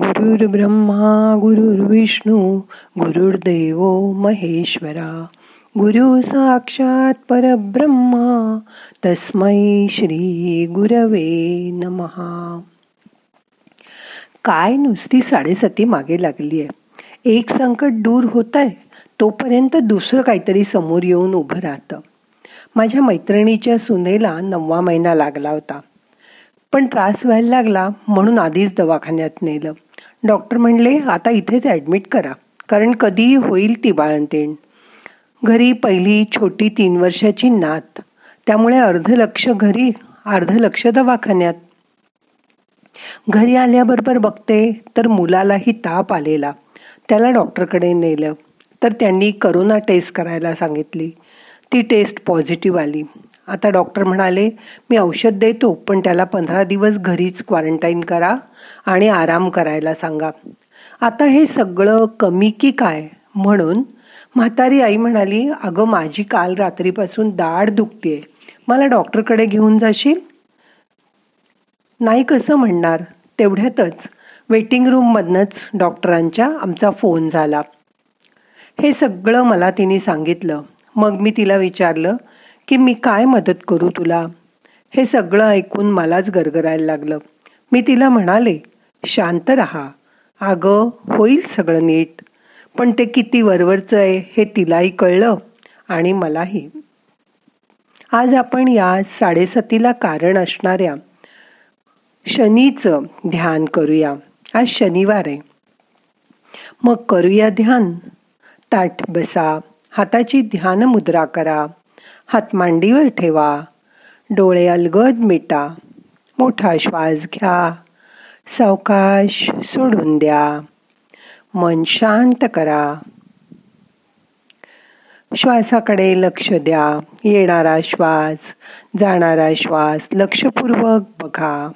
गुरुर् ब्रह्मा गुरुर्विष्णू गुरुर्देव महेश्वरा गुरु साक्षात परब्रह्मा तस्मै श्री गुरवे नमहा काय नुसती साडेसती मागे लागली आहे एक संकट दूर होत आहे तोपर्यंत दुसरं काहीतरी समोर येऊन उभं राहतं. माझ्या मैत्रिणीच्या सुनेला नववा महिना लागला होता. पण त्रास व्हायला लागला म्हणून आधीच दवाखान्यात नेलं. डॉक्टर म्हणले आता इथेच ॲडमिट करा कारण कधीही होईल ती बाळंतीण. घरी पहिली छोटी तीन वर्षाची नात. त्यामुळे अर्ध लक्ष घरी अर्ध लक्ष दवाखान्यात. घरी आल्याबरोबर बघते तर मुलालाही ताप आलेला. त्याला डॉक्टरकडे नेलं. तर त्यांनी करोना टेस्ट करायला सांगितली. ती टेस्ट पॉझिटिव्ह आली. आता डॉक्टर म्हणाले मी औषध देतो पण त्याला पंधरा दिवस घरीच क्वारंटाईन करा आणि आराम करायला सांगा. आता हे सगळं कमी की काय? म्हणून म्हातारी आई म्हणाली अगं माझी काल रात्रीपासून दाढ दुखते मला डॉक्टरकडे घेऊन जाशील? नाही कसं म्हणणार. तेवढ्यातच वेटिंग रूममधनंच डॉक्टरांच्या आमचा फोन झाला. हे सगळं मला तिने सांगितलं. मग मी तिला विचारलं की मी काय मदत करू तुला? हे सगळं ऐकून मलाच गरगरायला लागलं. मी तिला म्हणाले शांत रहा. अगं होईल सगळं नीट. पण ते किती वरवरचं आहे हे तिलाही कळलं आणि मलाही. आज आपण या साडेसतीला कारण असणाऱ्या शनीचं ध्यान करूया. आज शनिवार आहे. मग करूया ध्यान. ताठ बसा हाताची ध्यान मुद्रा करा. हात मांडीवर ठेवा. डोळे अलगद मिटा. मोठा श्वास घ्या. सावकाश सोडून द्या. मन शांत करा. श्वासाकडे लक्ष द्या. येणारा श्वास जाणारा श्वास लक्षपूर्वक बघा.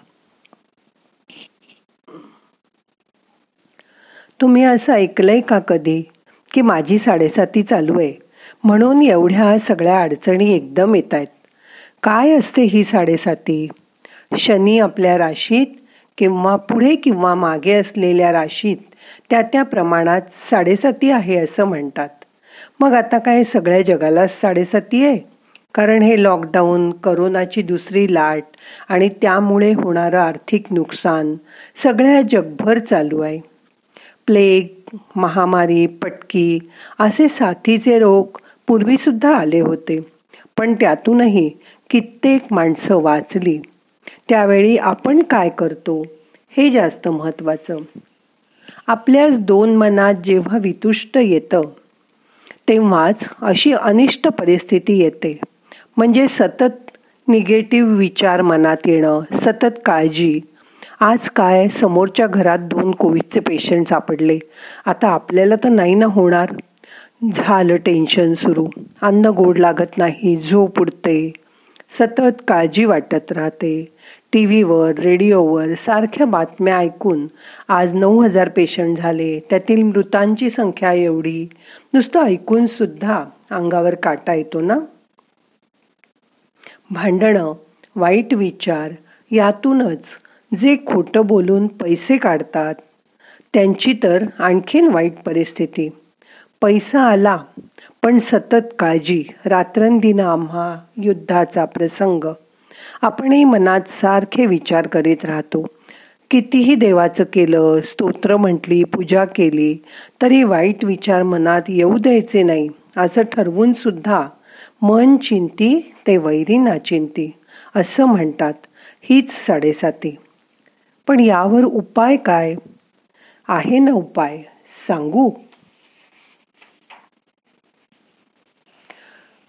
तुम्ही असं ऐकलंय का कधी? की माझी साडेसाती चालू आहे? म्हणून एवढ्या सगळ्या अडचणी एकदम येत आहेत काय असते ही साडेसाती? शनी आपल्या राशीत किंवा पुढे किंवा मागे असलेल्या राशीत त्या त्या प्रमाणात साडेसाती आहे असं म्हणतात. मग आता काय सगळ्या जगालाच साडेसाती आहे? कारण हे लॉकडाऊन करोनाची दुसरी लाट आणि त्यामुळे होणारं आर्थिक नुकसान सगळ्या जगभर चालू आहे. प्लेग महामारी पटकी असे साथीचे रोग पूर्वीसुद्धा आले होते. पण त्यातूनही कित्येक माणसं वाचली. त्यावेळी आपण काय करतो हे जास्त महत्त्वाचं. आपल्याच दोन मनात जेव्हा वितुष्ट येतं तेव्हाच अशी अनिष्ट परिस्थिती येते. म्हणजे सतत निगेटिव्ह विचार मनात येणं सतत काळजी आज काय? समोरच्या घरात दोन कोविडचे पेशंट सापडले. आता आपल्याला तर नाही ना होणार? झालं टेन्शन सुरू. अन्न गोड लागत नाही झोप उडते सतत काळजी वाटत राहते. टी व्हीवर रेडिओवर सारख्या बातम्या ऐकून आज नऊ हजार पेशंट झाले. त्यातील मृतांची संख्या एवढी. नुसतं ऐकून सुद्धा अंगावर काटा येतो ना? भांडणं वाईट विचार यातूनच जे खोटं बोलून पैसे काढतात त्यांची तर आणखीन वाईट परिस्थिती. पैसा आला पण सतत काळजी रात्रंदिन आम्हा युद्धाचा प्रसंग. आपणही मनात सारखे विचार करीत राहतो. कितीही देवाचं केलं स्तोत्र म्हटली पूजा केली तरी वाईट विचार मनात येऊ द्यायचे नाही असं ठरवून सुद्धा मन चिंती ते वैरी नाचिंती असं म्हणतात. हीच साडेसाती. पण यावर उपाय काय? आहे ना उपाय. सांगू?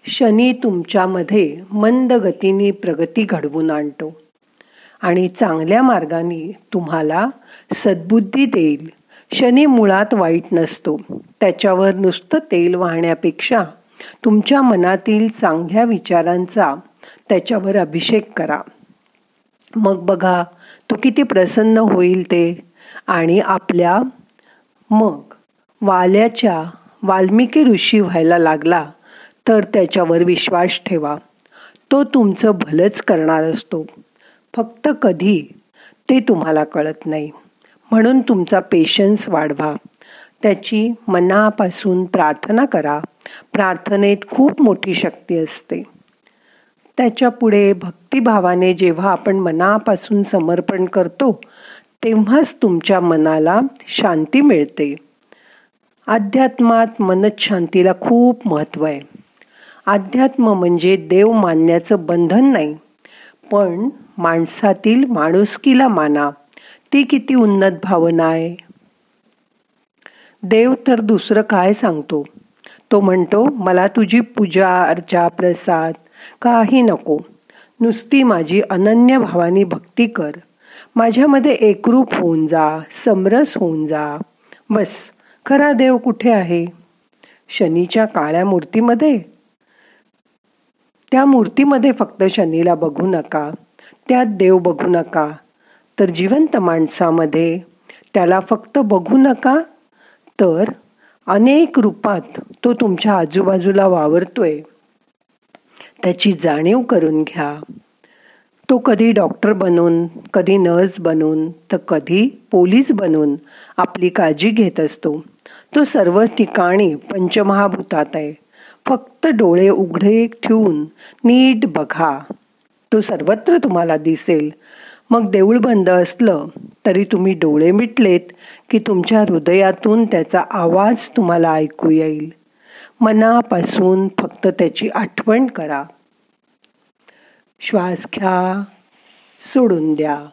शनी तुमच्यामध्ये मंद गतीने प्रगती घडवून आणतो आणि चांगल्या मार्गाने तुम्हाला सद्बुद्धी देईल. शनी मुळात वाईट नसतो. त्याच्यावर नुसतं तेल वाहण्यापेक्षा तुमच्या मनातील चांगल्या विचारांचा त्याच्यावर अभिषेक करा. मग बघा तो किती प्रसन्न होईल ते. आणि आपल्या मग वाल्याच्या वाल्मिकी ऋषी व्हायला लागला तर त्याच्यावर विश्वास ठेवा. तो तुमचं भलंच करणार असतो. फक्त कधी ते तुम्हाला कळत नाही. म्हणून तुमचा पेशन्स वाढवा. त्याची मनापासून प्रार्थना करा. प्रार्थनेत खूप मोठी शक्ती असते. त्याच्या पुढे भक्तिभावाने जेव्हा आपण मनापासून समर्पण करतो तेव्हाच तुमच्या मनाला शांती मिळते. अध्यात्मात मनशांतीला खूप महत्त्व आहे. अध्यात्म म्हणजे देव मानण्याचं बंधन नाही पण माणसातील माणुसकीला माना. ती किती उन्नत भावना आहे. देव तर दुसरं काय सांगतो? तो म्हणतो मला तुझी पूजा अर्चा प्रसाद काही नको. नुसती माझी अनन्य भावानी भक्ती कर. माझ्यामध्ये एकरूप होऊन जा समरस होऊन जा. बस खरा देव कुठे आहे? शनीच्या काळ्या मूर्तीमध्ये? त्या मूर्तीमध्ये फक्त शनीला बघू नका. त्यात देव बघू नका. तर जिवंत माणसामध्ये त्याला फक्त बघू नका. तर अनेक रूपात तो तुमच्या आजूबाजूला वावरतोय. त्याची जाणीव करून घ्या. तो कधी डॉक्टर बनून कधी नर्स बनून तर कधी पोलीस बनून आपली काळजी घेत असतो. तो सर्व ठिकाणी पंचमहाभूतात आहे. फक्त डोळे उघडे ठेवून नीट बघा. तो सर्वत्र तुम्हाला दिसेल. मग देऊळ बंद असलं तरी तुम्ही डोळे मिटलेत की तुमच्या हृदयातून त्याचा आवाज तुम्हाला ऐकू येईल. मनापासून फक्त त्याची आठवण करा. श्वास घ्या सोडून द्या.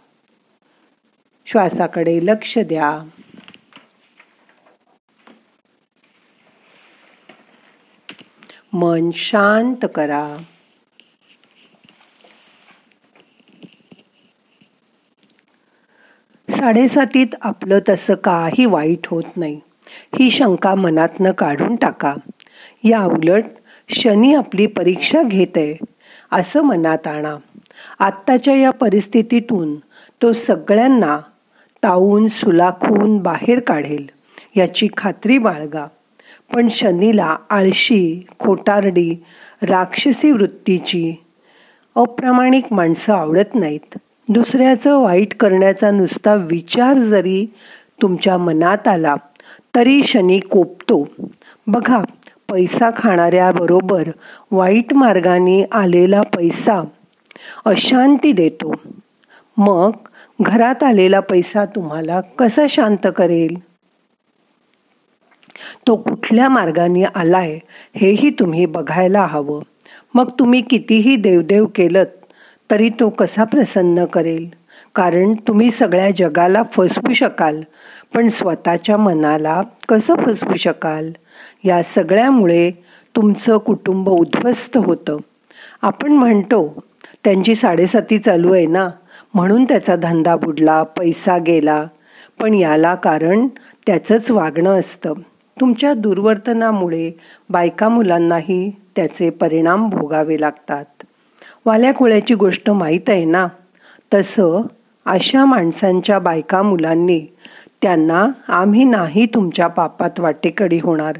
श्वासाकडे लक्ष द्या. मन शांत करा. साडेसातीत आपलं तसं काही वाईट होत नाही. ही शंका मनातनं काढून टाका. या उलट शनी आपली परीक्षा घेत आहे असं मनात आणा. आत्ताच्या या परिस्थितीतून तो सगळ्यांना तावून सुलाखून बाहेर काढेल याची खात्री बाळगा. पण शनीला आळशी खोटारडी राक्षसी वृत्तीची अप्रामाणिक माणसं आवडत नाहीत. दुसऱ्याचं वाईट करण्याचा नुसता विचार जरी तुमच्या मनात आला तरी शनी कोपतो. बघा पैसा खाणाऱ्याबरोबर वाईट मार्गाने आलेला पैसा अशांती देतो. मग घरात आलेला पैसा तुम्हाला कसा शांत करेल? तो कुठल्या मार्गाने आलाय हेही तुम्ही बघायला हवं. मग तुम्ही कितीही देवदेव केलं तरी तो कसा प्रसन्न करेल? कारण तुम्ही सगळ्या जगाला फसवू शकाल पण स्वतःच्या मनाला कसं फसवू शकाल? या सगळ्यामुळे तुमचं कुटुंब उद्ध्वस्त होतं. आपण म्हणतो त्यांची साडेसाती चालू आहे ना? म्हणून त्याचा धंदा बुडला पैसा गेला. पण याला कारण त्याचंच वागणं असतं. तुमच्या दुर्वर्तनामुळे बायका मुलांनाही त्याचे परिणाम भोगावे लागतात. वाल्याकुळ्याची गोष्ट माहीत आहे ना? तसं अशा माणसांच्या बायका मुलांनी त्यांना आम्ही नाही तुमच्या पापात वाटेकडी होणार.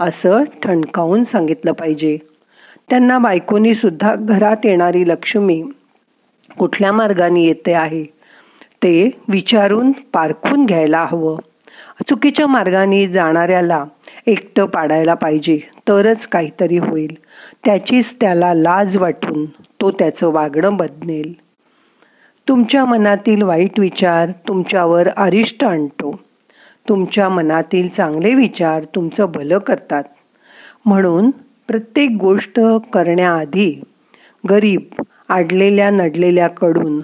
असं ठणकावून सांगितलं पाहिजे. त्यांना बायकोनी सुद्धा घरात येणारी लक्ष्मी कुठल्या मार्गाने येते आहे? ते विचारून पारखून घ्यायला हवं. चुकीच्या मार्गाने जाणाऱ्याला एकटं पाडायला पाहिजे तरच काहीतरी होईल. त्याचीच त्याला लाज वाटून तो त्याचं वागणं बदनेल. तुमच्या मनातील वाईट विचार तुमच्यावर अरिष्ट आणतो. तुमच्या मनातील चांगले विचार तुमचं भलं करतात. म्हणून प्रत्येक गोष्ट करण्याआधी गरीब आडलेल्या नडलेल्याकडून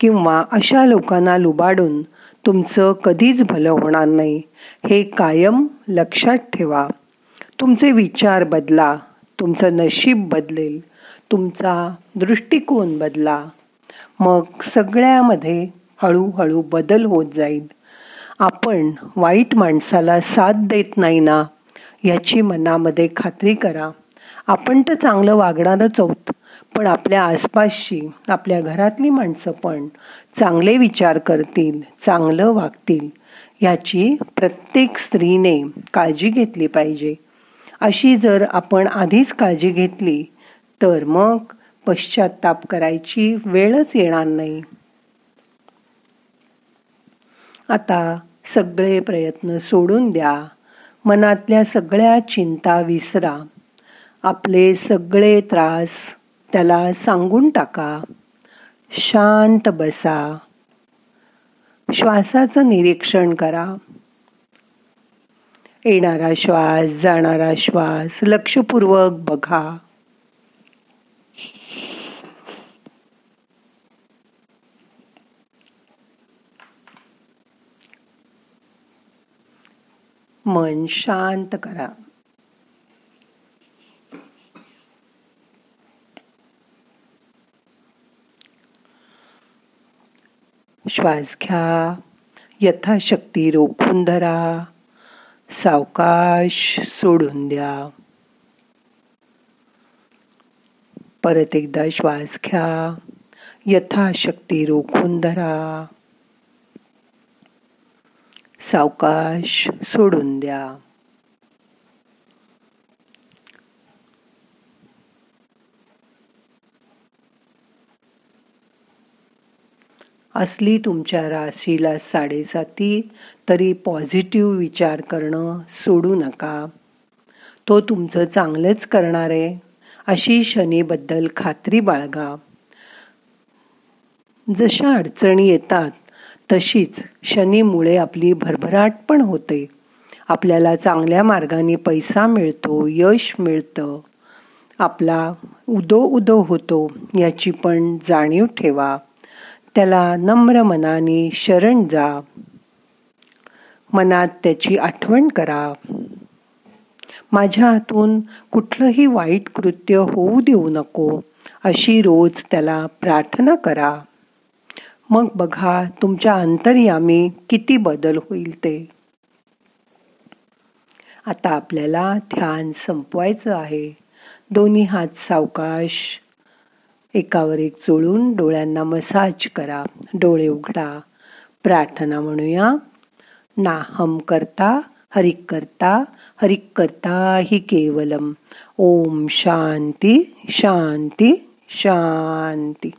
किंवा अशा लोकांना लुबाडून तुमचं कधीच भलं होणार नाही हे कायम लक्षात ठेवा. तुमचे विचार बदला तुमचं नशीब बदलेल तुमचा दृष्टिकोन बदला. मग सगळ्यामध्ये हळूहळू बदल होत जाईल. आपण वाईट माणसाला साथ देत नाही ना याची मनामध्ये खात्री करा. आपण तर चांगलं वागणारच आहोत पण आपल्या आसपासची आपल्या घरातली माणसं पण चांगले विचार करतील चांगलं वागतील याची प्रत्येक स्त्रीने काळजी घेतली पाहिजे. अशी जर आपण आधीच काळजी घेतली तर मग पश्चाताप करायची वेळच येणार नाही. आता सगळे प्रयत्न सोडून द्या. मनातल्या सगळ्या चिंता विसरा. आपले सगळे त्रास त्याला सांगून टाका. शांत बसा. श्वासाचं निरीक्षण करा. येणारा श्वास जाणारा श्वास लक्षपूर्वक बघा. मन शांत करा. श्वास घ्या यथाशक्ती रोखून धरा सावकाश सोडून द्या. परत एकदा श्वास घ्या यथाशक्ती रोखून धरा. सावकाश सोडून द्या. असली तुमच्या राशीला साडेसाती तरी पॉझिटिव्ह विचार करणं सोडू नका. तो तुमचं चांगलंच करणार आहे अशी शनीबद्दल खात्री बाळगा. जशा अडचणी येतात तशीच शनीमुळे आपली भरभराट पण होते. आपल्याला चांगल्या मार्गाने पैसा मिळतो यश मिळतं. आपला उदो उदो होतो याची पण जाणीव ठेवा. त्याला नम्र मनाने शरण जा. मनात त्याची आठवण करा. माझ्या हातून कुठलंही वाईट कृत्य होऊ देऊ नको अशी रोज त्याला प्रार्थना करा. मग बघा तुमच्या अंतर्यामी किती बदल होईल ते. आता आपल्याला ध्यान संपवायचं आहे. दोन्ही हात सावकाश. एकावर एक चोळून डोळ्यांना मसाज करा. डोळे उघडा. प्रार्थना म्हणूया. नाहम करता हरिक करता हरिक करता हि केवलम. ओम शांती शांती शांती.